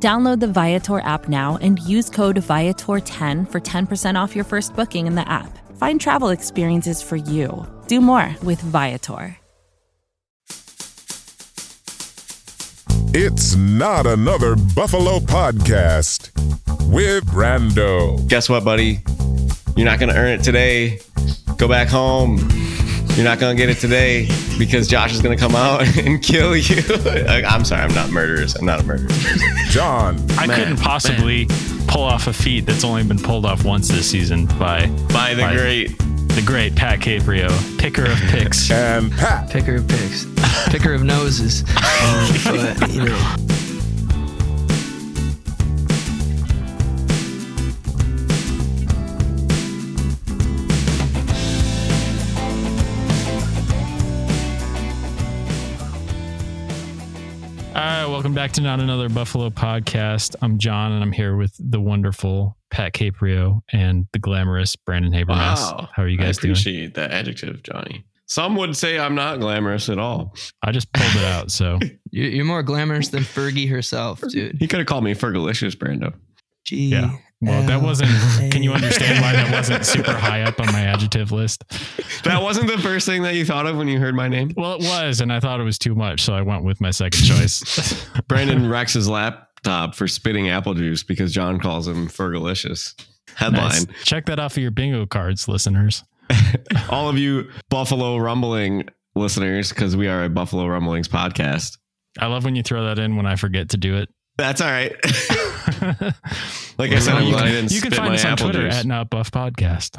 Download the Viator app now and use code Viator10 for 10% off your first booking in the app. Find travel experiences for you. Do more with Viator. It's not another Buffalo podcast with Brando. Guess what, buddy? You're not going to earn it today. Go back home. You're not going to get it today because Josh is going to come out and kill you. I'm sorry, I'm not murderous. I'm not a murderer. John, I Man, couldn't possibly pull off a feat that's only been pulled off once this season by By the great. the great Pat Caprio, picker of picks. and Pat. Picker of picks, picker of noses. Um, but you know, welcome back to Not Another Buffalo podcast. I'm John, and I'm here with the wonderful Pat Caprio and the glamorous Brandon Habermas. Wow. How are you guys I doing? appreciate that adjective, Johnny. Some would say I'm not glamorous at all. I just pulled it out, so you- you're more glamorous than Fergie herself, dude. He could have called me Fergalicious, Brando. G. yeah. Well, that wasn't. Can you understand why that wasn't super high up on my adjective list? That wasn't the first thing that you thought of when you heard my name. Well, it was, and I thought it was too much, so I went with my second choice. Brandon wrecks his laptop for spitting apple juice because John calls him Fergalicious. Headline. Nice. Check that off of your bingo cards, listeners. all of you Buffalo Rumbling listeners, because we are a Buffalo Rumblings podcast. I love when you throw that in when I forget to do it. That's all right. like I said, I'm you glad I can, didn't you can find us on apple Twitter juice. at Not Buff Podcast.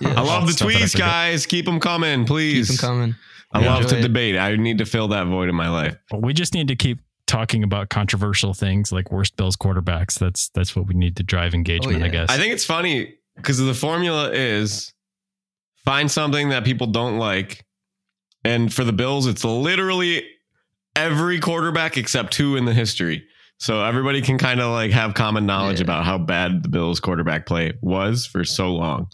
Yeah. I love the Stuff that I tweets, guys. Keep them coming, please. Keep them coming. I Yeah. love to it. debate. I need to fill that void in my life. we just need to keep talking about controversial things like worst Bills quarterbacks. That's that's what we need to drive engagement, Oh, I guess. I think it's funny because the formula is find something that people don't like. And for the Bills, it's literally every quarterback except two in the history. So everybody can kind of like have common knowledge Yeah. about how bad the Bills quarterback play was for so long.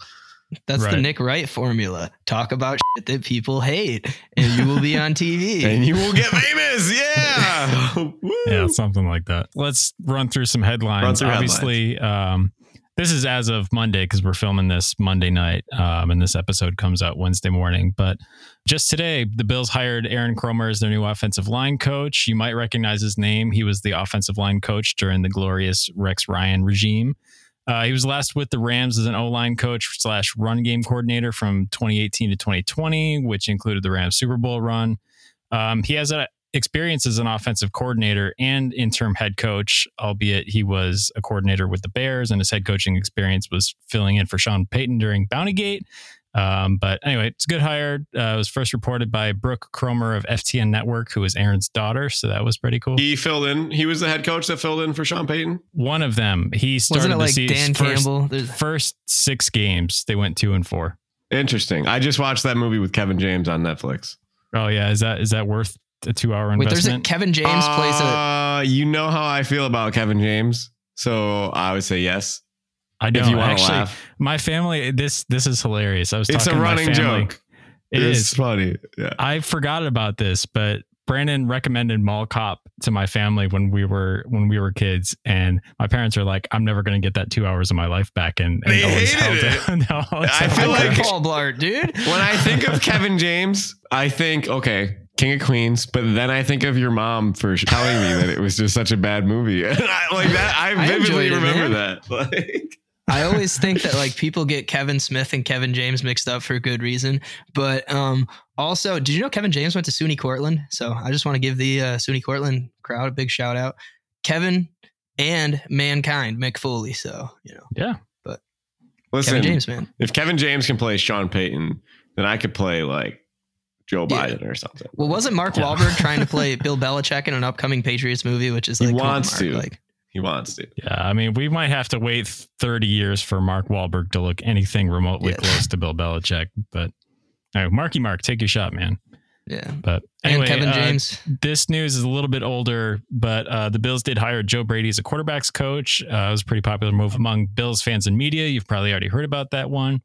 That's the Nick Wright formula. Talk about shit that people hate, and you will be on TV. And you will get famous. Yeah. Yeah, something like that. Let's run through some headlines. Run through Obviously, um, this is as of Monday because we're filming this Monday night, um, and this episode comes out Wednesday morning. But just today, the Bills hired Aaron Kromer as their new offensive line coach. You might recognize his name. He was the offensive line coach during the glorious Rex Ryan regime. Uh, he was last with the Rams as an O line coach slash run game coordinator from 2018 to 2020, which included the Rams Super Bowl run. Um, he has a experience as an offensive coordinator and interim head coach, albeit he was a coordinator with the Bears and his head coaching experience was filling in for Sean Payton during Bountygate. Um, but anyway, it's a good hire. Uh, it was first reported by Brooke Kromer of FTN Network, who is Aaron's daughter. So that was pretty cool. He filled in. He was the head coach that filled in for Sean Payton. One of them, he started Wasn't it the like season Dan first, Campbell? There's, first six games. They went two and four. Interesting. I just watched that movie with Kevin James on Netflix. Oh yeah, is that is that worth a two hour investment. wait, there's a? Kevin James plays a. Uh, you know how I feel about Kevin James, so I would say yes. I don't if you want to actually. laugh, My family, this this is hilarious. I was it's a talking to my running joke. It it's is. funny. Yeah. I forgot about this, but Brandon recommended Mall Cop to my family when we were when we were kids, and my parents are like, "I'm never going to get that two hours of my life back." And, and They always hated held it. No, I feel like- Paul Blart, dude. When I think of Kevin James, I think okay, King of Queens, but then I think of your mom for telling me that it was just such a bad movie. I, like that, I I vividly enjoyed it, remember man. that. Like, I always think that like people get Kevin Smith and Kevin James mixed up for good reason. But um also, did you know Kevin James went to SUNY Cortland? So I just want to give the uh, SUNY Cortland crowd a big shout out. Kevin and Mankind, Mick Foley. So, you know, yeah. But listen, Kevin James, man. if Kevin James can play Sean Payton, then I could play like Joe Yeah. Biden or something. Well, wasn't Mark Yeah. Wahlberg trying to play Bill Belichick in an upcoming Patriots movie, which is He like come on, wants Mark, to. like He wants to. Yeah, I mean, we might have to wait 30 years for Mark Wahlberg to look anything remotely Yeah. close to Bill Belichick. But all right, Marky Mark, take your shot, man. Yeah. But anyway, and Kevin uh, James. this news is a little bit older, but uh, the Bills did hire Joe Brady as a quarterbacks coach. Uh, it was a pretty popular move among Bills fans and media. You've probably already heard about that one.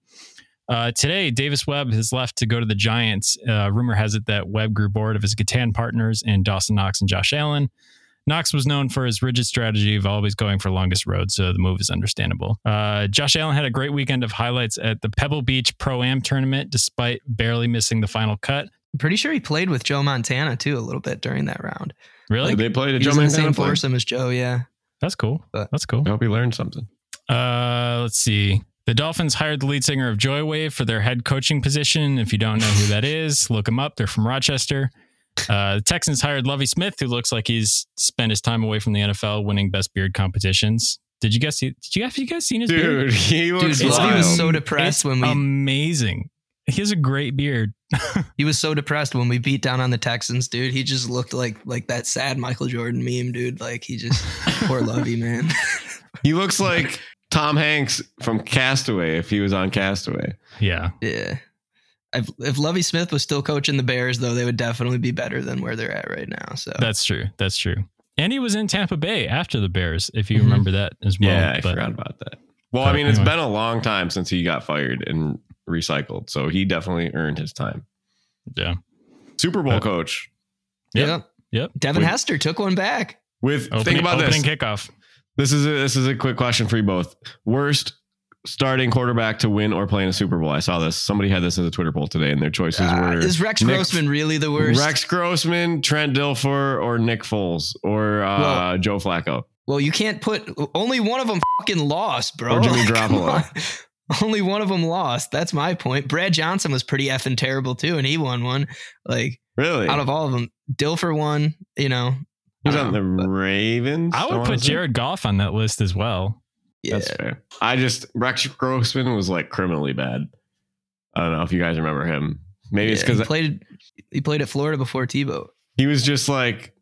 Uh, today, Davis Webb has left to go to the Giants. Uh, rumor has it that Webb grew bored of his Catan partners in Dawson Knox and Josh Allen. Knox was known for his rigid strategy of always going for longest road, so the move is understandable. Uh, Josh Allen had a great weekend of highlights at the Pebble Beach Pro Am tournament, despite barely missing the final cut. I'm pretty sure he played with Joe Montana too a little bit during that round. Really? they played a Joe was in the same foursome as Joe. Yeah. That's cool. But- That's cool. I hope he learned something. Uh, let's see. The Dolphins hired the lead singer of Joywave for their head coaching position. If you don't know who that is, look him up. They're from Rochester. Uh, the Texans hired Lovie Smith, who looks like he's spent his time away from the NFL, winning best beard competitions. Did you guys see? Did you have you guys seen his beard? Dude, he looks Lovie wild. was so depressed It's when we amazing. He has a great beard. he was so depressed when we beat down on the Texans, dude. He just looked like like that sad Michael Jordan meme, dude. Like he just poor Lovie, man. He looks like Tom Hanks from Castaway if he was on Castaway. Yeah, yeah. If, if Lovie Smith was still coaching the Bears, though, they would definitely be better than where they're at right now. So that's true. That's true. And he was in Tampa Bay after the Bears, if you Mhm. remember that as well. yeah, I But- forgot about that. Well, I mean, it's been a long time since he got fired and recycled, so he definitely earned his time. Yeah. Super Bowl But- coach Yep. Yep. Yep. Devin Wait. Hester took one back. with. Opening, think about opening this. kickoff. This is a, this is a quick question for you both. Worst starting quarterback to win or play in a Super Bowl. I saw this. Somebody had this as a Twitter poll today, and their choices Uh, were is Rex Nick- Grossman really the worst? Rex Grossman, Trent Dilfer, or Nick Foles, or uh, Well- Joe Flacco. Well, you can't put only one of them fucking lost, bro. Or Jimmy Garoppolo. on. Only one of them lost. That's my point. Brad Johnson was pretty effing terrible too, and he won one. Like Really? out of all of them, Dilfer won. You know, He was on the don't know, but Ravens. I would put. Jared Goff on that list as well. yeah, That's fair. I just Rex Grossman was like criminally bad. I don't know if you guys remember him. Maybe it's because he played. He played at Florida before Tebow. he was just like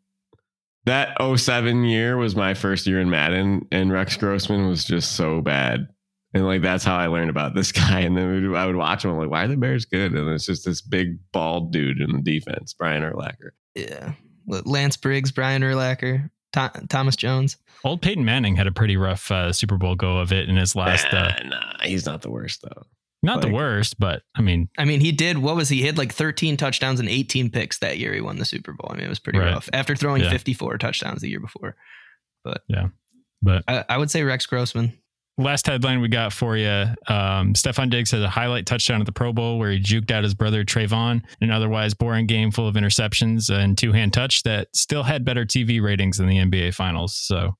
that 07 year was my first year in Madden, and Rex Grossman was just so bad. And like that's how I learned about this guy. And then I would watch him. I'm like, why are the Bears good? And it's just this big bald dude in the defense, Brian Urlacher. Yeah, Lance Briggs, Brian Urlacher, Tho- Thomas Jones. Old Peyton Manning had a pretty rough uh, Super Bowl go of it in his last. Uh, Nah, nah, he's not the worst though. not the worst, but I mean, I mean, he did. What was he? He had like 13 touchdowns and 18 picks that year. He won the Super Bowl. I mean, it was pretty Right. rough after throwing Yeah. 54 touchdowns the year before. But yeah, but I, I would say Rex Grossman. Last headline we got for you um, Stefon Diggs has a highlight touchdown at the Pro Bowl where he juked out his brother Trevon, an otherwise boring game full of interceptions and two hand touch that still had better TV ratings than the NBA Finals. So,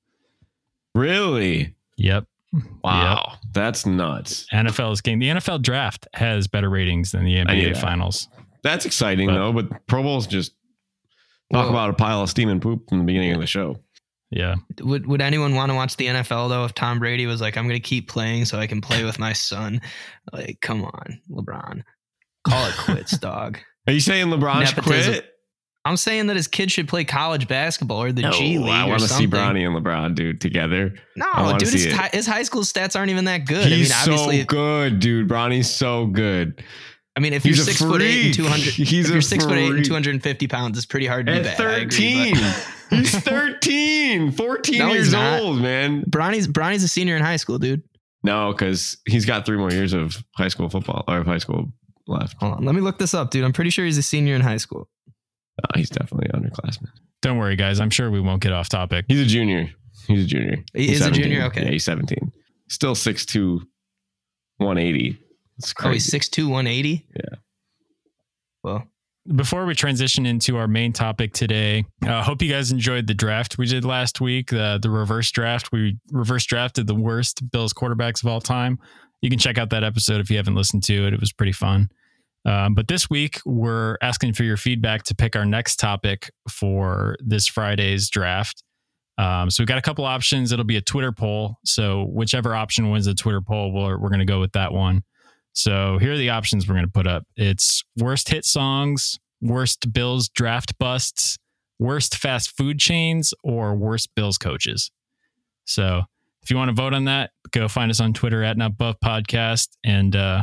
Really? yep. Wow. That's nuts. NFL's game. The NFL draft has better ratings than the NBA that. Finals. That's exciting But- though, but Pro Bowl's just talk Well- about a pile of steam and poop from the beginning of the show. Yeah. Would Would anyone want to watch the NFL though? If Tom Brady was like, "I'm going to keep playing so I can play with my son," like, come on, LeBron, call it quits, dog. Are you saying LeBron should quit? I'm saying that his kid should play college basketball or the G League I want to see. Bronny and LeBron, dude, together. No, dude, his, it. his high school stats aren't even that good. He's I mean, obviously, so good, dude. Bronny's so good. I mean, if He's you're six foot eight and 200, if you're six foot eight and 250 pounds, it's pretty hard to At bad. I agree, 13. but- He's 13, 14 No, years old, man. Bronny's Bronny's a senior in high school, dude. No, because he's got three more years of high school football or of high school left. Hold on, let me look this up, dude. I'm pretty sure he's a senior in high school. Uh, he's definitely an underclassman. Don't worry, guys. I'm sure we won't get off topic. He's a junior. He's a junior. He He's is a junior? Okay. Yeah, he's 17. Still 6'2, 180. It's Oh, he's crazy. 6'2", 180? Yeah. Well, Before we transition into our main topic today, I uh, hope you guys enjoyed the draft we did last week, the, the reverse draft. We reverse drafted the worst Bills quarterbacks of all time. You can check out that episode if you haven't listened to it. It was pretty fun. Um, but this week, we're asking for your feedback to pick our next topic for this Friday's draft. Um, so we've got a couple options. It'll be a Twitter poll. So whichever option wins the Twitter poll, we're, we're going to go with that one. So here are the options we're going to put up. It's worst hit songs, worst Bills draft busts, worst fast food chains, or worst Bills coaches. So if you want to vote on that, go find us on Twitter at Not Buff Podcast and uh,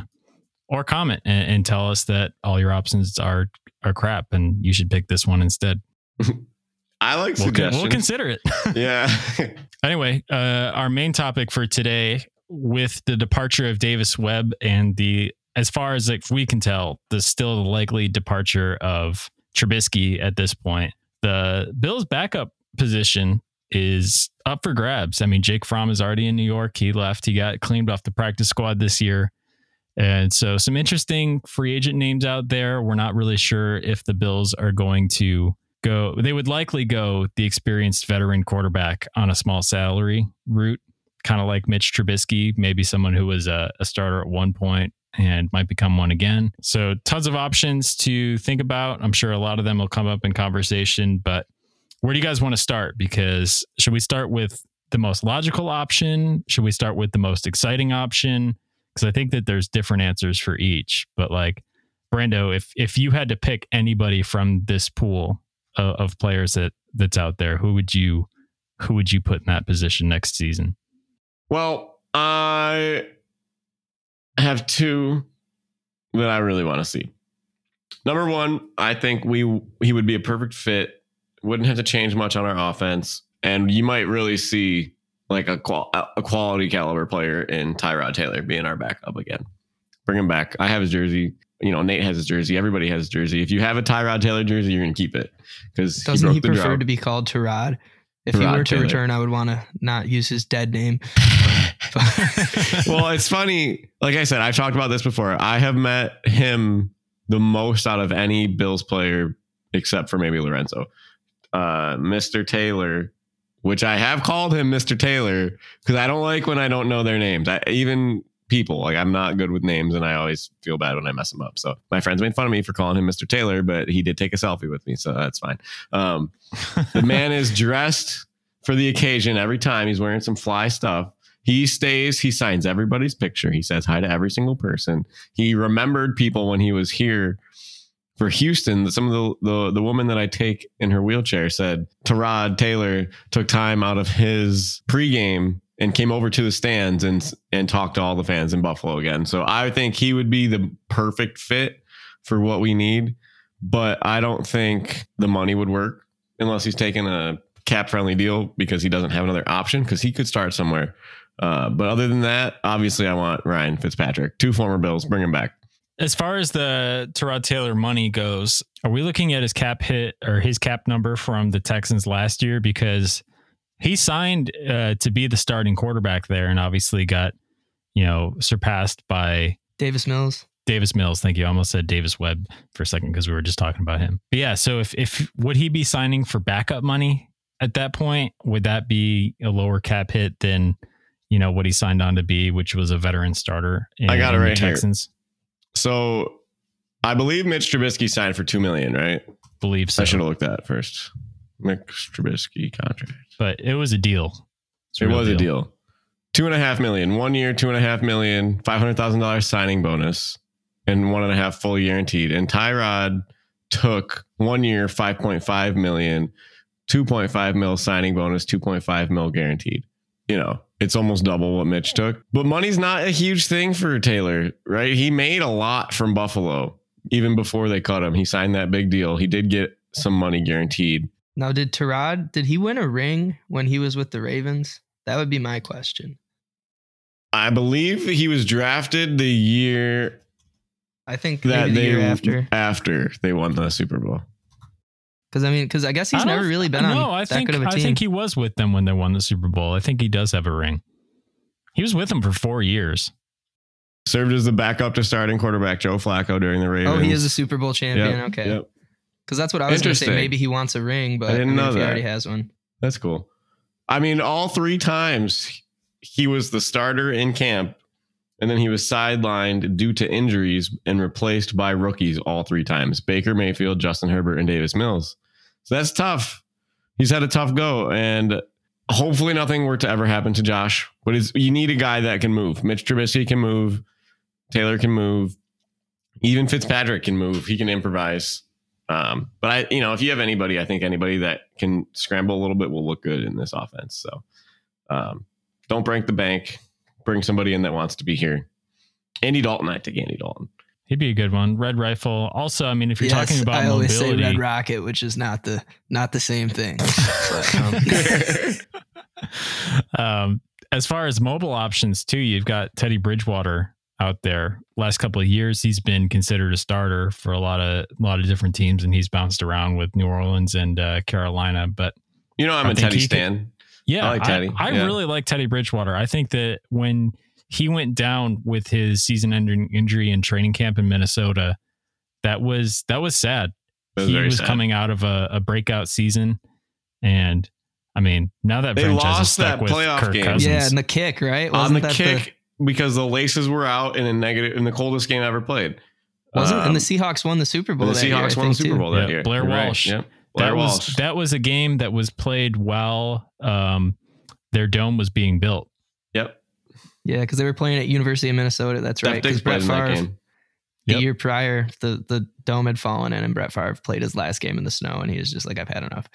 or comment and, and tell us that all your options are are crap and you should pick this one instead. I like We'll, suggestions. we'll consider it. yeah. anyway, uh, our main topic for today, with the departure of Davis Webb and the, as far as like we can tell, the still likely departure of Trubisky at this point, the Bills' backup position is up for grabs. I mean, Jake Fromm is already in New York. He left. He got claimed off the practice squad this year. And so, some interesting free agent names out there. We're not really sure if the Bills are going to go, they would likely go the experienced veteran quarterback on a small salary route, kind of like Mitch Trubisky, maybe someone who was a, a starter at one point and might become one again. So, tons of options to think about. I'm sure a lot of them will come up in conversation, but where do you guys want to start? Because should we start with the most logical option? Should we start with the most exciting option? Because I think that there's different answers for each. But like Brando, if if you had to pick anybody from this pool of, of players that that's out there, who would you who would you put in that position next season? Well, I have two that I really want to see. Number one, I think we he would be a perfect fit. Wouldn't have to change much on our offense, and you might really see like a qual- a quality caliber player in Tyrod Taylor being our backup again. Bring him back. I have his jersey. You know, Nate has his jersey. Everybody has his jersey. If you have a Tyrod Taylor jersey, you're gonna keep it because Doesn't he, the prefer to be called Tarad? If he Tyrod were to Taylor. return, I would want to not use his dead name. well, it's funny. Like I said, I've talked about this before. I have met him the most out of any Bills player, except for maybe Lorenzo. Uh, Mr. Taylor, which I have called him Mr. Taylor because I don't like when I don't know their names. I, even people, like I'm not good with names, and I always feel bad when I mess them up. So my friends made fun of me for calling him Mr. Taylor, but he did take a selfie with me, so that's fine. Um, the man is dressed for the occasion every time. He's wearing some fly stuff. He stays, he signs everybody's picture. He says hi to every single person. He remembered people when he was here for Houston. Some of the the, the woman that I take in her wheelchair said Tarod Taylor took time out of his pregame and came over to the stands and and talked to all the fans in Buffalo again. So I think he would be the perfect fit for what we need. But I don't think the money would work unless he's taking a cap friendly deal because he doesn't have another option because he could start somewhere. Uh, but other than that, obviously, I want Ryan Fitzpatrick, two former Bills, bring him back. As far as the Terod Taylor money goes, are we looking at his cap hit or his cap number from the Texans last year? Because he signed uh, to be the starting quarterback there and obviously got, you know, surpassed by Davis Mills. Davis Mills. Thank you. I almost said Davis Webb for a second because we were just talking about him. But yeah, so if if would he be signing for backup money at that point? Would that be a lower cap hit than you know what he signed on to be, which was a veteran starter? In, I got it in the right here. Texans. So I believe Mitch Trubisky signed for two million, right? Believe so, I should have looked at first. Mitch Trubisky contract. But it was a deal. It was a deal. Two and a half million, one year, two and a half million, five hundred thousand dollars signing bonus, and one and a half full guaranteed. And Tyrod took one year, five point five million, two point five mil signing bonus, 2.5 mil guaranteed. You know, it's almost double what Mitch took. But money's not a huge thing for Taylor, right? He made a lot from Buffalo even before they cut him. He signed that big deal. He did get some money guaranteed. Now, did Tarad did he win a ring when he was with the Ravens? That would be my question. I believe he was drafted the year I think that maybe the they year after. after they won the Super Bowl. Because I mean, because I guess he's I never really been on No, I that think good of a I team. think he was with them when they won the Super Bowl. I think he does have a ring. He was with them for four years. Served as the backup to starting quarterback Joe Flacco during the Ravens. oh, he is a Super Bowl champion. Yep, okay, yep. Because that's what I was going to say. Maybe he wants a ring, but I didn't mean, know if he already has one. That's cool. I mean, all three times he was the starter in camp, and then he was sidelined due to injuries and replaced by rookies all three times Baker Mayfield, Justin Herbert, and Davis Mills. So that's tough. He's had a tough go, and hopefully nothing were to ever happen to Josh. But it's, you need a guy that can move. Mitch Trubisky can move. Taylor can move. Even Fitzpatrick can move. He can improvise. Um, but I, you know, if you have anybody, I think anybody that can scramble a little bit will look good in this offense. So Um, don't break the bank. Bring somebody in that wants to be here. Andy Dalton, I take Andy Dalton. He'd be a good one. Red Rifle. Also, I mean, if you're Yes, talking about I always say mobility, Red Rocket, which is not the not the same thing. Um, um, as far as mobile options too, you've got Teddy Bridgewater out there. Last couple of years, he's been considered a starter for a lot of a lot of different teams, and he's bounced around with New Orleans and uh, Carolina. But You know, I'm I a think Teddy he could- Stan. yeah, I like Teddy, I, yeah. really like Teddy Bridgewater. I think that when he went down with his season-ending injury in training camp in Minnesota, that was that was sad. Was he was sad. coming out of a, a breakout season, and I mean, now that They franchise lost that with playoff Kirk game. Cousins. yeah, and the kick, right? on Wasn't the that kick because the laces were out in a negative in the coldest game I ever played. wasn't and Um, the Seahawks won the Super Bowl. the that year, I Seahawks won the think, Super too. Bowl that Yeah, year. Blair You're right. Walsh. Yep. Blair that Walsh. was that was a game that was played while um, their dome was being built. yep. Yeah, because they were playing at University of Minnesota. That's Steph right. Because Brett played Favre, game. the year prior, the the dome had fallen in, and Brett Favre played his last game in the snow, and he was just like, "I've had enough."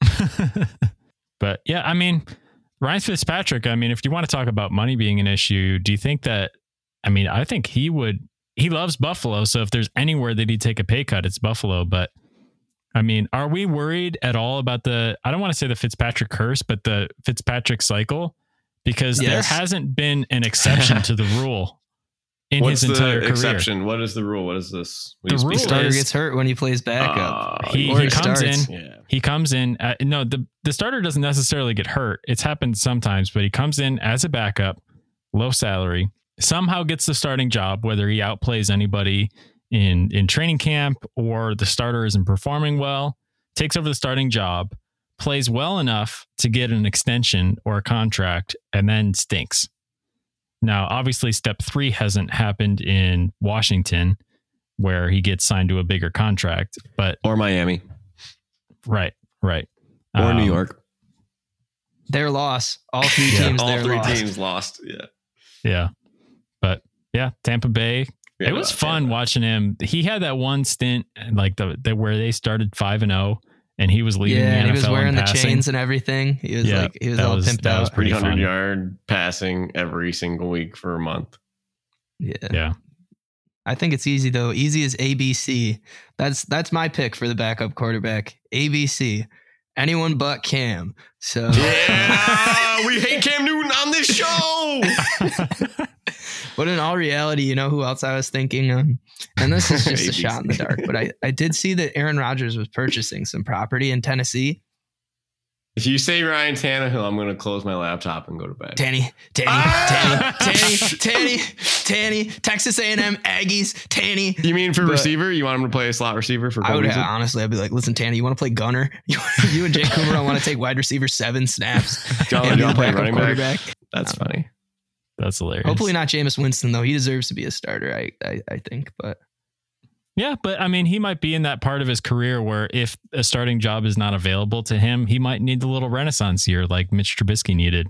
but yeah, I mean, Ryan Fitzpatrick. I mean, if you want to talk about money being an issue, do you think that? I mean, I think he would. He loves Buffalo, so if there's anywhere that he'd take a pay cut, it's Buffalo. But I mean, are we worried at all about the? I don't want to say the Fitzpatrick curse, but the Fitzpatrick cycle, because there hasn't been an exception to the rule in What's his entire the career. exception? What is the rule? What is this? The Will rule Starter gets hurt when he plays backup. Oh, He- Or he comes starts. in. Yeah. He comes in. Uh, no, the the starter doesn't necessarily get hurt. It's happened sometimes, but he comes in as a backup, low salary, somehow gets the starting job, whether he outplays anybody in in training camp or the starter isn't performing well, takes over the starting job, plays well enough to get an extension or a contract, and then stinks. Now, obviously, step three hasn't happened in Washington, where he gets signed to a bigger contract, but Or Miami. Right, right. Or New Um, York. Their loss. All three Yeah. teams. All three loss. teams lost. Yeah. Yeah. But yeah, Tampa Bay. Yeah, it was fun Tampa. watching him. He had that one stint like the, the where they started 5 and 0 and he was leading Yeah, the NFL he was wearing the chains and everything. He was Yeah, like he was all was- pimped that was out. pretty hundred yard passing every single week for a month. yeah. Yeah. I think it's easy though. Easy as ABC. That's that's my pick for the backup quarterback. ABC. Anyone but Cam. So Yeah, we hate Cam Newton on this show. but in all reality, you know who else I was thinking on? And this is just a shot in the dark. But I, I did see that Aaron Rodgers was purchasing some property in Tennessee. if you say Ryan Tannehill, I'm going to close my laptop and go to bed. Tanny, Tanny, Ah! Tanny, Tanny, Tanny, Tanny, Texas A&M Aggies, Tanny. You mean for But- receiver? You want him to play a slot receiver for I would have, honestly, I'd be like, listen, Tanny, you want to play gunner? You, you and Jake Kumerow want to take wide receiver seven snaps. Do you want to play running back? That's funny. That's hilarious. Hopefully not Jameis Winston though. He deserves to be a starter. I I, I think, but Yeah, but I mean, he might be in that part of his career where if a starting job is not available to him, he might need the little renaissance year like Mitch Trubisky needed.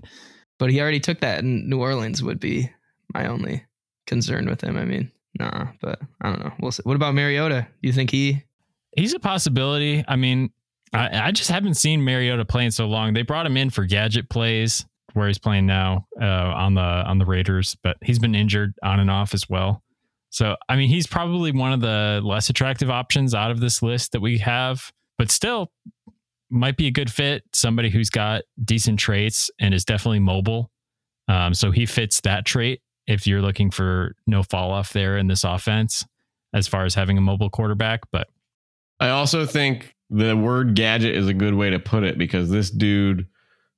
but he already took that in New Orleans. Would be my only concern with him. I mean, nah, but I don't know. We'll see. What about Mariota? Do you think he? He's a possibility. I mean, I, I just haven't seen Mariota playing so long. They brought him in for gadget plays where he's playing now uh, on the on the Raiders, but he's been injured on and off as well. So I mean, he's probably one of the less attractive options out of this list that we have, but still might be a good fit. Somebody who's got decent traits and is definitely mobile. Um, so he fits that trait if you're looking for no fall off there in this offense as far as having a mobile quarterback. But I also think the word gadget is a good way to put it because this dude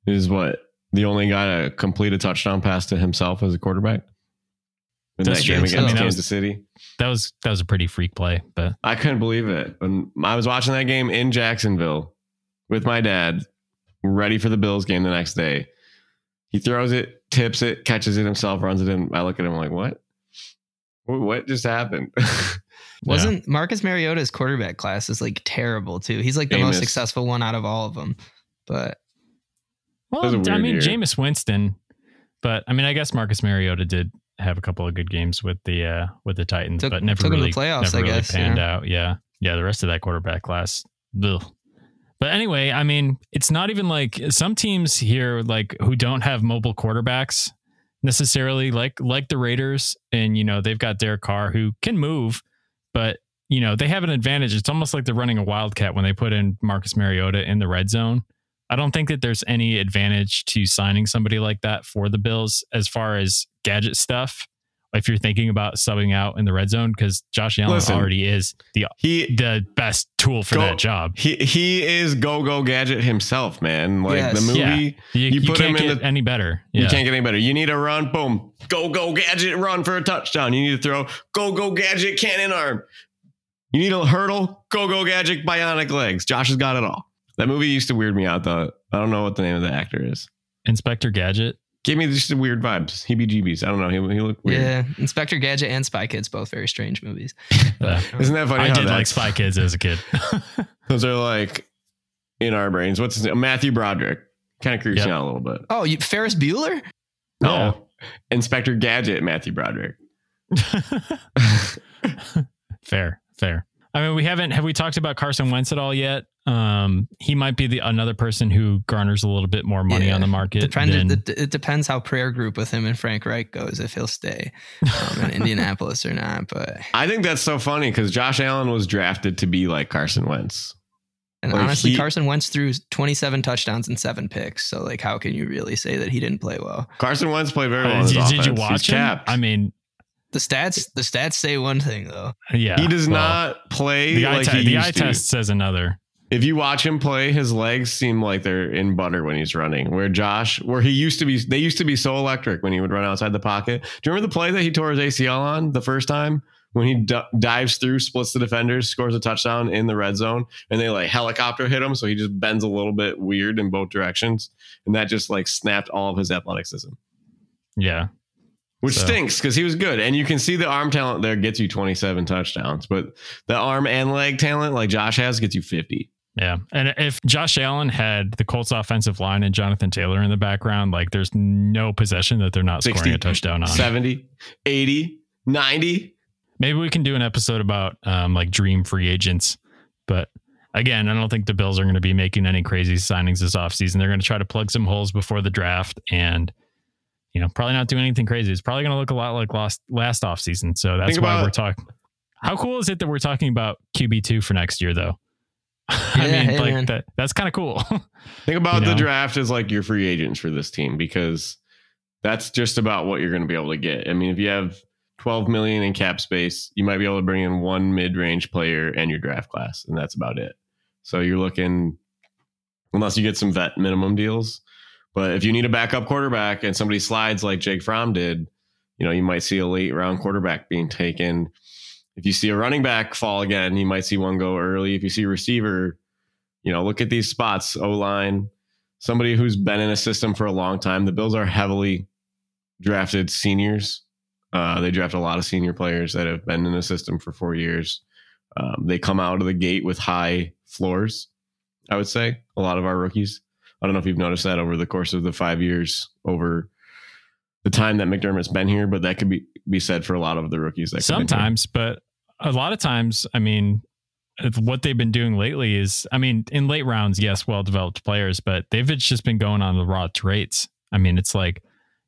is what the only guy to complete a touchdown pass to himself as a quarterback in That's that true. game I against mean, that Kansas was- City. that was that was a pretty freak play. But I couldn't believe it. When I was watching that game in Jacksonville with my dad, ready for the Bills game the next day. He throws it, tips it, catches it himself, runs it in. I look at him like, what? What what just happened? Wasn't Marcus Mariota's quarterback class is like terrible too. He's like the most successful one out of all of them. But was a well, I mean, year. Jameis Winston, but I mean, I guess Marcus Mariota did have a couple of good games with the uh with the Titans, Took- but never took 'em to really the playoffs, never I really guess, panned yeah. out. Yeah, yeah. The rest of that quarterback class, ugh. But anyway, I mean, it's not even like some teams here, like who don't have mobile quarterbacks necessarily, like like the Raiders, and you know they've got Derek Carr who can move, but you know they have an advantage. It's almost like they're running a wildcat when they put in Marcus Mariota in the red zone. I don't think that there's any advantage to signing somebody like that for the Bills as far as gadget stuff if you're thinking about subbing out in the red zone because Josh Allen Listen, already is the He the best tool for Go- that job. he he is go go gadget himself, man. Like Yes. the movie, Yeah. You, You you put can't him in get the- any better. you can't get any better. You need a run, boom, go go gadget, run for a touchdown. You need to throw, go go gadget, cannon arm. You need a hurdle, go go gadget, bionic legs. Josh has got it all. That movie used to weird me out though. I don't know what the name of the actor is. Inspector Gadget. Gave me just weird vibes. Heebie-jeebies. I don't know. He, he looked weird. Yeah, Inspector Gadget and Spy Kids both very strange movies. Uh, Isn't that funny? I how did like Spy Kids as a kid. Those are like in our brains. What's his name? Matthew Broderick. Kind of creeps Yep. me out a little bit. Oh, you, Ferris Bueller? No. Inspector Gadget, Matthew Broderick. fair, fair. I mean, we haven't have we talked about Carson Wentz at all yet? Um, he might be the another person who garners a little bit more money Yeah. on the market. Depend, than- it, it depends how prayer group with him and Frank Reich goes if he'll stay um, in Indianapolis or not. But I think that's so funny because Josh Allen was drafted to be like Carson Wentz. and Like, honestly, he- Carson Wentz threw 27 touchdowns and seven picks. So like, how can you really say that he didn't play well? Carson Wentz played very well. Uh, did, did you watch He's him? capped. I mean, The stats, the stats say one thing though. yeah, he does well, not play The eye, like te- he the used eye to. test says another. If you watch him play, his legs seem like they're in butter when he's running. Where Josh, where he used to be, they used to be so electric when he would run outside the pocket. Do you remember the play that he tore his ACL on the first time when he d- dives through, splits the defenders, scores a touchdown in the red zone, and they like helicopter hit him, so he just bends a little bit weird in both directions, and that just like snapped all of his athleticism. Yeah, Which So- stinks because he was good. And you can see the arm talent there gets you 27 touchdowns. But the arm and leg talent, like Josh has, gets you 50. yeah. And if Josh Allen had the Colts offensive line and Jonathan Taylor in the background, like there's no possession that they're not 60, scoring a touchdown on. 70, 80, 90. Maybe we can do an episode about um, like dream free agents. But again, I don't think the Bills are going to be making any crazy signings this offseason. They're going to try to plug some holes before the draft and, you know, probably not do anything crazy. It's probably going to look a lot like last, last off season. So that's Think why we're talking. How cool is it that we're talking about QB2 for next year, though? I mean, like that, that's kind of cool. Think about You the know? draft as like your free agents for this team because that's just about what you're going to be able to get. I mean, if you have 12 million in cap space, you might be able to bring in one mid-range player and your draft class, and that's about it. So you're looking, unless you get some vet minimum deals. But if you need a backup quarterback and somebody slides like Jake Fromm did, you know, you might see a late round quarterback being taken. If you see a running back fall again, you might see one go early. If you see a receiver, you know, look at these spots, O line, somebody who's been in a system for a long time. The Bills are heavily drafted seniors. Uh, they draft a lot of senior players that have been in the system for four years. Um, they come out of the gate with high floors, I would say. A lot of our rookies. I don't know if you've noticed that over the course of the five years, over the time that McDermott's been here, but that could be, be said for a lot of the rookies. That. Sometimes, but a lot of times, I mean, what they've been doing lately is, I mean, in late rounds, yes, well developed players, but they've just been going on the raw traits. I mean, it's like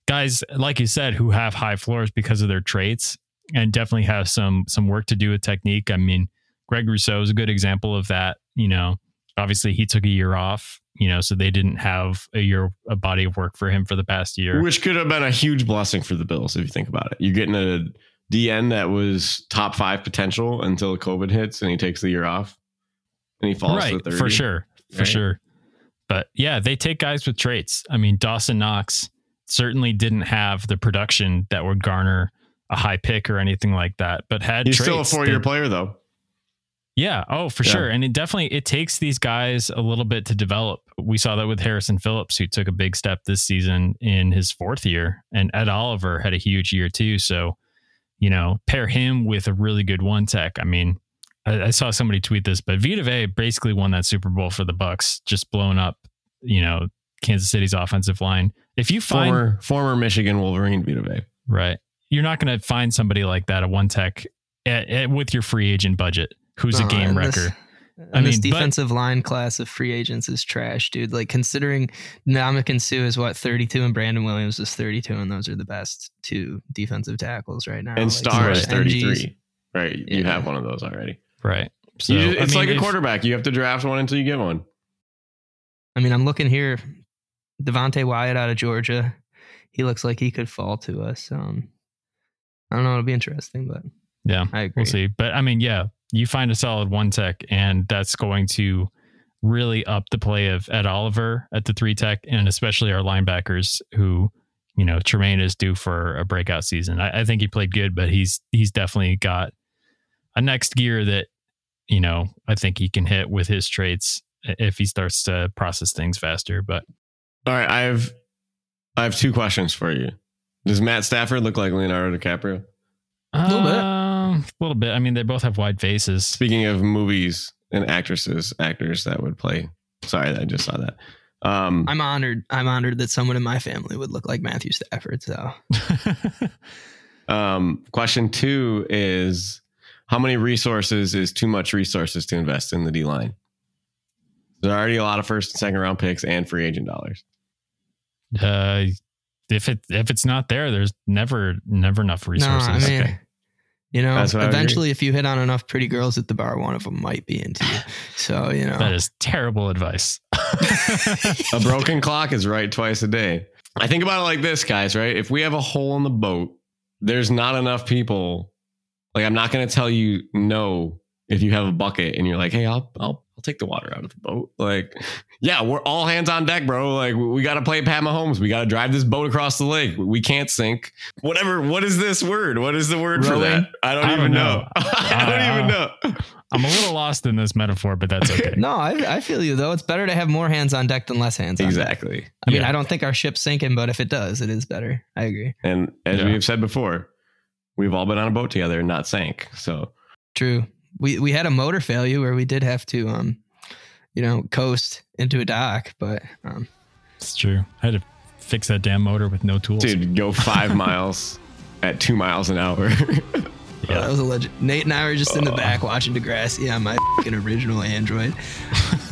guys, like you said, who have high floors because of their traits and definitely have some some work to do with technique. I mean, Greg Rousseau is a good example of that. You know, obviously he took a year off, you know, so they didn't have a year a body of work for him for the past year. Which could have been a huge blessing for the Bills if you think about it. You're getting a DN that was top five potential until COVID hits and he takes the year off and he falls right, to 30. for sure, for sure. But yeah, they take guys with traits. I mean, Dawson Knox certainly didn't have the production that would garner a high pick or anything like that, but had He's traits still a four year that- player though. Yeah. Oh, for Yeah. sure. And it definitely it takes these guys a little bit to develop. We saw that with Harrison Phillips, who took a big step this season in his fourth year, and Ed Oliver had a huge year too. So, you know, pair him with a really good one tech. I mean, I, I saw somebody tweet this, but Vita Vea basically won that Super Bowl for the Bucks, just blowing up, you know, Kansas City's offensive line. If you find Former former Michigan Wolverine Vita Vea. right, you're not going to find somebody like that, a one tech, at, at, with your free agent budget, who's a game and this- wrecker. And I this mean, but- defensive line class of free agents is trash, dude. Like considering Ndamukong Suh is what 32 and Brandon Williams is 32, and those are the best two defensive tackles right now. And Like, Star is so NGs 33. Right. You Yeah. have one of those already. Right. So You- I it's mean, like a if- quarterback. You have to draft one until you get one. I mean, I'm looking here. Devonte Wyatt out of Georgia. He looks like he could fall to us. Um, I don't know. It'll be interesting, but Yeah, I agree. we'll see. But I mean, yeah, you find a solid one tech, and that's going to really up the play of Ed Oliver at the three tech, and especially our linebackers who, you know, Tremaine is due for a breakout season. I, I think he played good, but he's he's definitely got a next gear that, you know, I think he can hit with his traits if he starts to process things faster. But All right. I have I have two questions for you. Does Matt Stafford look like Leonardo DiCaprio? a Little bit. A little bit. I mean, they both have wide faces. Speaking of movies and actresses, actors that would play. Sorry, I just saw that. Um, I'm honored. I'm honored that someone in my family would look like Matthew Stafford. So um, question two is how many resources is too much resources to invest in the D line? There's already a lot of first and second round picks and free agent dollars. uh, if it if it's not there, there's never never enough resources. No, I mean, Okay. You know, That's what I eventually, if you hit on enough pretty girls at the bar, one of them might be into you. So you know, that is terrible advice. A broken clock is right twice a day. I think about it like this, guys, right? If we have a hole in the boat, there's not enough people. Like, I'm not going to tell you no if you have a bucket and you're like, hey, I'll, I'll, I'll take the water out of the boat. Like, yeah, we're all hands on deck, bro. Like, we, we got to play Pat Mahomes. We got to drive this boat across the lake. We can't sink. Whatever. What is this word? What is the word for that? I don't I even don't know. know. I don't even Uh, know. I'm a little lost in this metaphor, but that's okay. no, I, I feel you though. It's better to have more hands on deck than less hands on. Exactly. I mean, Yeah. I don't think our ship's sinking, but if it does, it is better. I agree. And as Yeah. we have said before, we've all been on a boat together and not sank. So True. We we had a motor failure where we did have to um, you know, coast into a dock, but um, It's true. I had to fix that damn motor with no tools. dude, go five miles at two miles an hour. yeah, that was a legend. Nate and I were just in the back watching Degrassi on my fucking original Android.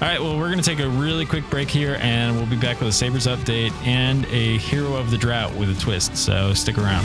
All right, well, we're going to take a really quick break here, and we'll be back with a Sabres update and a hero of the drought with a twist. So stick around.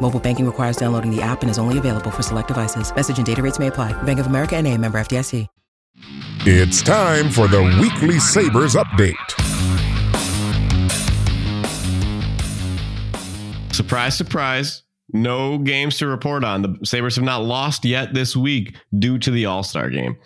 Mobile banking requires downloading the app and is only available for select devices. Message and data rates may apply. Bank of America and a member FDIC. It's time for the weekly Sabres update. surprise, surprise. No games to report on. The Sabres have not lost yet this week due to the All Star game.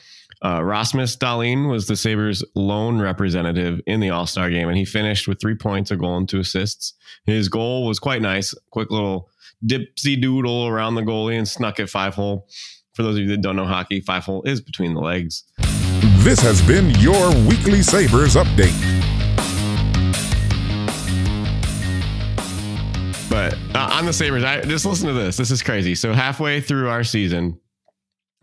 Uh, Rasmus Dahlin was the Sabres' lone representative in the All Star game, and he finished with three points, a goal, and two assists. His goal was quite nice. Quick little dipsy doodle around the goalie and snuck it five hole. For those of you that don't know hockey, five hole is between the legs. This has been your weekly Sabres update. But uh, on the Sabres, I just listen to this. This is crazy. So halfway through our season,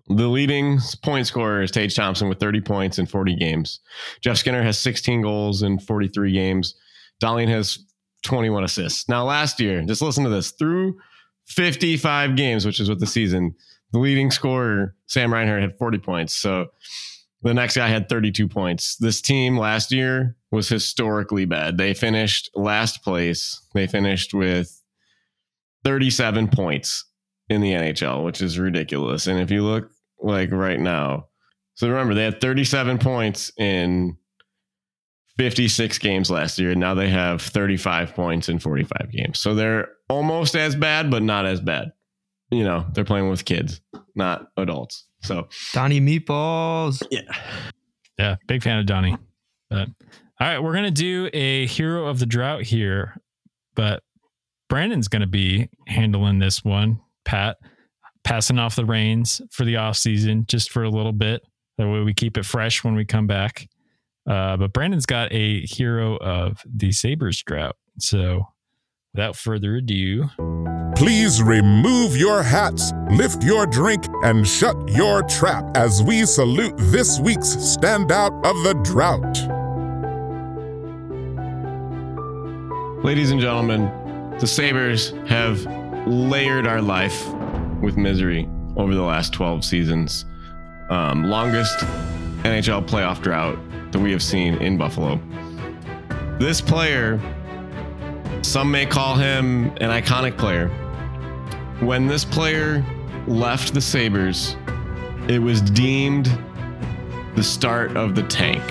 the leading point scorer is Tage Thompson with 30 points in 40 games. Jeff Skinner has 16 goals in 43 games. Dahlin has 21 assists. Now, last year, just listen to this. Through 55 games, which is what the season, the leading scorer, Sam Reinhart, had 40 points. So The next guy had 32 points. This team last year was historically bad. They finished last place. They finished with 37 points in the NHL, which is ridiculous. And if you look like right now, so remember they had 37 points in 56 games last year. And now they have 35 points in 45 games. So they're almost as bad, but not as bad. You know, they're playing with kids, not adults. So Donnie Meatballs. yeah. Yeah, big fan of Donnie. But all right, we're gonna do a hero of the drought here, but Brandon's gonna be handling this one. Pat passing off the reins for the off season just for a little bit. That way we keep it fresh when we come back. Uh, but Brandon's got a hero of the Sabres drought. So without further ado, Please remove your hats, lift your drink, and shut your trap as we salute this week's standout of the drought. Ladies and gentlemen, the Sabres have layered our life with misery over the last 12 seasons. Um, longest NHL playoff drought that we have seen in Buffalo. This player, some may call him an iconic player. When this player left the Sabres, it was deemed the start of the tank.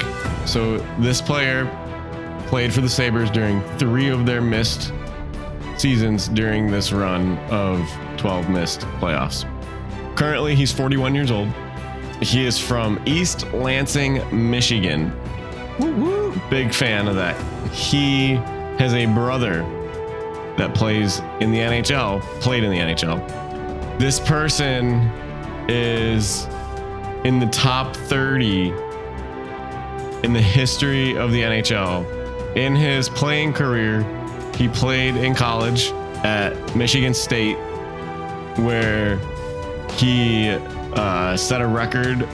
So this player played for the Sabres during three of their missed seasons during this run of 12 missed playoffs. Currently, he's 41 years old. He is from East Lansing, Michigan. Big fan of that. He has a brother that plays in the NHL, played in the NHL. This person is in the top 30 in the history of the NHL. In his playing career, he played in college at Michigan State, where he uh, set a record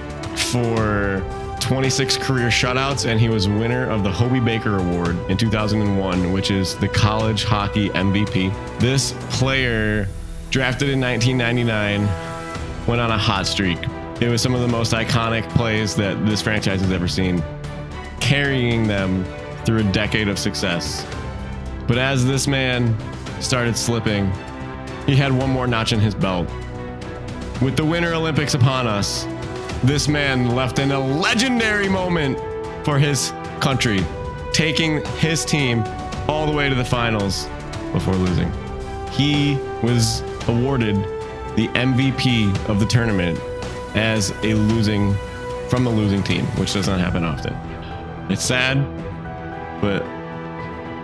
for 26 career shutouts, and he was winner of the Hobey Baker Award in 2001, which is the college hockey MVP. This player, drafted in 1999, went on a hot streak. It was some of the most iconic plays that this franchise has ever seen, carrying them through a decade of success. But as this man started slipping, he had one more notch in his belt. With the Winter Olympics upon us, this man left in a legendary moment for his country, taking his team all the way to the finals before losing. He was awarded the MVP of the tournament as a losing from a losing team, which does not happen often. It's sad, but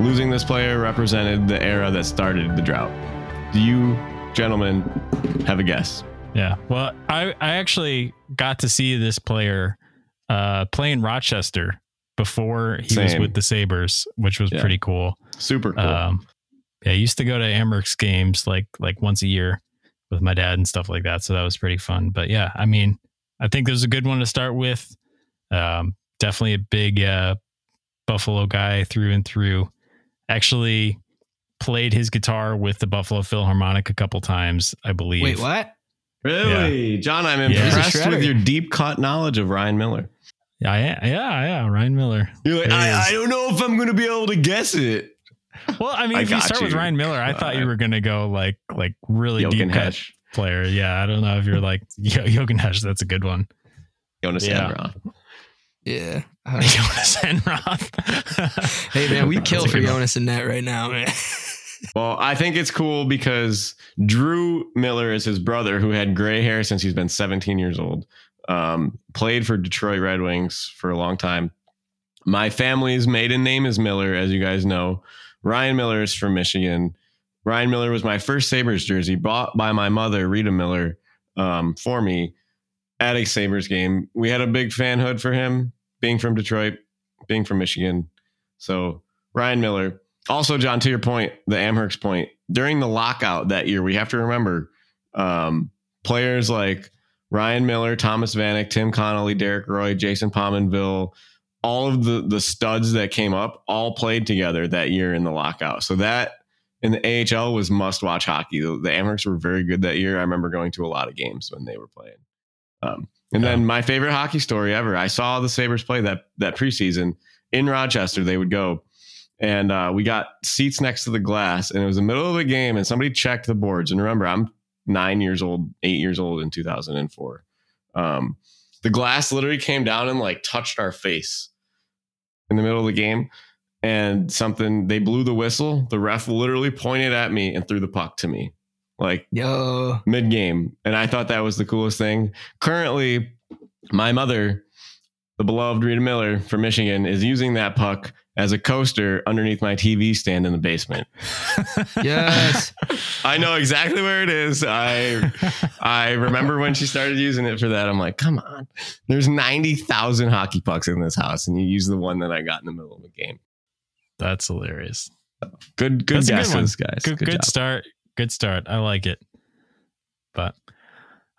losing this player represented the era that started the drought. Do you gentlemen have a guess? Yeah. Well, I, I actually got to see this player uh, play in Rochester before he was with the Sabres, which was Yeah. pretty cool. Super cool. Um, yeah, I used to go to Amerks games like like once a year with my dad and stuff like that. So that was pretty fun. But yeah, I mean, I think there's a good one to start with. Um, definitely a big uh, Buffalo guy through and through. Actually played his guitar with the Buffalo Philharmonic a couple times, I believe. Wait, what? Really? John, I'm Yeah. Impressed with your deep cut knowledge of Ryan Miller. Yeah, yeah, yeah, yeah. Ryan Miller. You're like, I. I don't know if I'm going to be able to guess it. Well, I mean, I if you got start with. Ryan Miller, I thought you Uh, were gonna go like like really Jochen deep cut player. Yeah, I don't know if you're like Yo- Jochen Hecht. That's a good one. Jonas Yeah. Enroth. Yeah. Uh, Jonas Enroth. hey man, we kill for. Jonas and net right now, man. Well, I think it's cool because Drew Miller is his brother who had gray hair since he's been 17 years old. Um, played for Detroit Red Wings for a long time. My family's maiden name is Miller, as you guys know. Ryan Miller is from Michigan. Ryan Miller was my first Sabres jersey bought by my mother, Rita Miller, um, for me at a Sabres game. We had a big fanhood for him, being from Detroit, being from Michigan. So, Ryan Miller. Also, John, to your point, the Amerks point, during the lockout that year, we have to remember um, players like Ryan Miller, Thomas Vanek, Tim Connolly, Derek Roy, Jason Pominville, all of the the studs that came up all played together that year in the lockout. So that in the AHL was must watch hockey. The, the Amerks were very good that year. I remember going to a lot of games when they were playing. Um, And then my favorite hockey story ever. I saw the Sabres play that that preseason in Rochester. They would go, and uh, we got seats next to the glass, and it was the middle of the game, and somebody checked the boards. And remember, I'm nine years old, eight years old in 2004. Um, the glass literally came down and like touched our face in the middle of the game. And something they blew the whistle. The ref literally pointed at me and threw the puck to me, like Yo. mid game. And I thought that was the coolest thing. Currently, my mother, the beloved Rita Miller from Michigan, is using that puck as a coaster underneath my TV stand in the basement. Yes. I know exactly where it is. I I remember when she started using it for that. I'm like, come on. There's 90,000 hockey pucks in this house, and you use the one that I got in the middle of the game. That's hilarious. Good, good That's a good guesses, guys. Good, good, job. start. Good start. I like it. But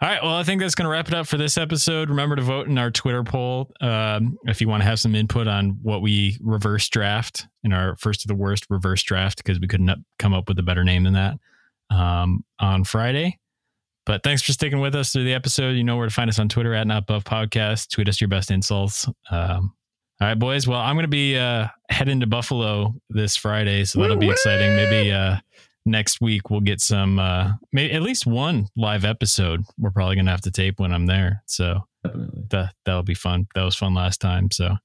all right, well, I think that's going to wrap it up for this episode. Remember to vote in our Twitter poll um, if you want to have some input on what we reverse draft in our first of the worst reverse draft because we couldn't come up with a better name than that um, on Friday. But thanks for sticking with us through the episode. You know where to find us on Twitter at Not Buff Podcast. Tweet us your best insults. Um, all right, boys. Well, I'm going to be uh, heading to Buffalo this Friday, so that'll be exciting. Maybe uh, next week we'll get some, uh, maybe at least one live episode. We're probably to have to tape when I'm there, so Definitely. that that'll be fun. That was fun last time. So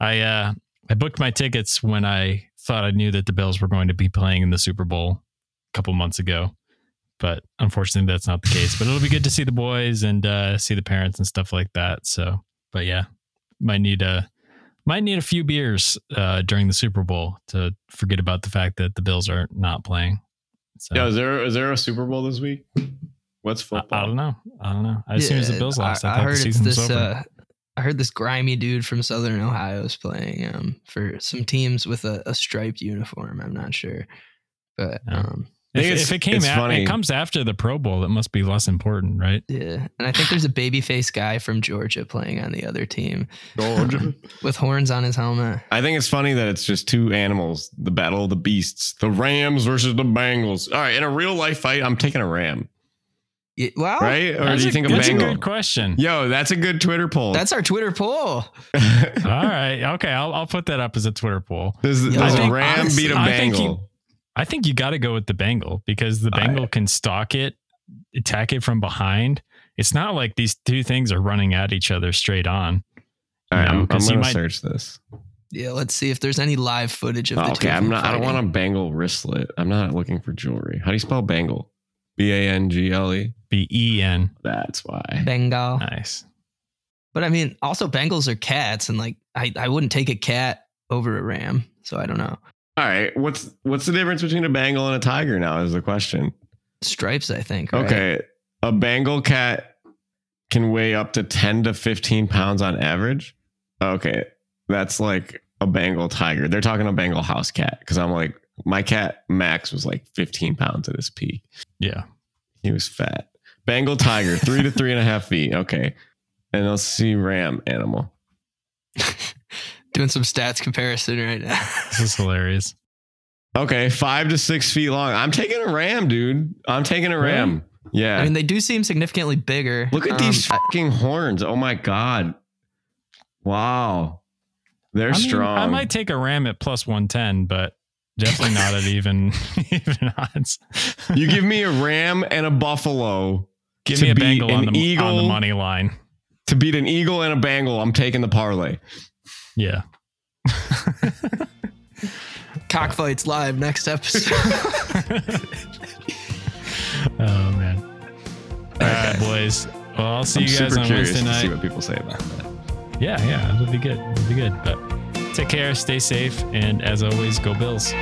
I uh, I booked my tickets when I thought I knew that the Bills were going to be playing in the Super Bowl a couple months ago. But unfortunately, that's not the case. But it'll be good to see the boys and uh, see the parents and stuff like that. So, but yeah, might need a might need a few beers uh, during the Super Bowl to forget about the fact that the Bills are not playing. So Yeah, is there is there a Super Bowl this week? What's football? I don't know. I don't know. As soon as the Bills lost, I, I, thought heard the it's season was this. over. Uh, I heard this grimy dude from Southern Ohio is playing um, for some teams with a, a striped uniform. I'm not sure, but Yeah. um, I If, if it came out, it comes after the Pro Bowl. It must be less important, right? yeah. And I think there's a babyface guy from Georgia playing on the other team Georgia. Um, with horns on his helmet. I think it's funny that it's just two animals, the battle of the beasts, the Rams versus the Bengals. All right, in a real life fight, I'm taking a ram, Yeah, well, right? Or do you a- think a that's a good question. Yo, that's a good Twitter poll. that's our Twitter poll. All right, okay, I'll I'll put that up as a Twitter poll. does Yo, does I a think- ram honestly, beat a I think Bengal? I think you got to go with the Bengal because the All Bengal can stalk it, attack it from behind. It's not like these two things are running at each other straight on. All right, you know, I'm, I'm 'cause you gonna might- search this. Yeah, let's see if there's any live footage of the Oh, two okay, I'm them not. I don't want a Bengal wristlet. I'm not looking for jewelry. How do you spell Bengal? B A N G L E. B E N. That's why. Bengal. Nice. But I mean, also Bengals are cats, and like I, I wouldn't take a cat over a ram. So I don't know. All right, what's what's the difference between a Bengal and a tiger? Now is the question. Stripes, I think. right? Okay, a Bengal cat can weigh up to 10 to 15 pounds on average. Okay, that's like a Bengal tiger. They're talking a Bengal house cat because I'm like, my cat Max was like 15 pounds at his peak. Yeah. He was fat. Bengal tiger, three to three and a half feet. Okay, and let's see ram animal. Doing some stats comparison right now. This is hilarious. Okay, five to six feet long. I'm taking a ram, dude. I'm taking a ram. Yeah. I mean, they do seem significantly bigger. Look at Um, these I- fucking horns. Oh my god. Wow. They're I mean, strong. I might take a ram at plus one ten, but definitely not at even even odds. you give me a ram and a buffalo give to me a beat Bengal on an the, eagle. on the money line. to beat an eagle and a bangle. I'm taking the parlay. Yeah. cockfights live next episode. Oh man. All right, boys. Well, I'll see I'm you guys super on curious Wednesday to see what people say about that. Yeah, yeah, it'll be good. It'll be good. But take care, stay safe, and as always, go Bills.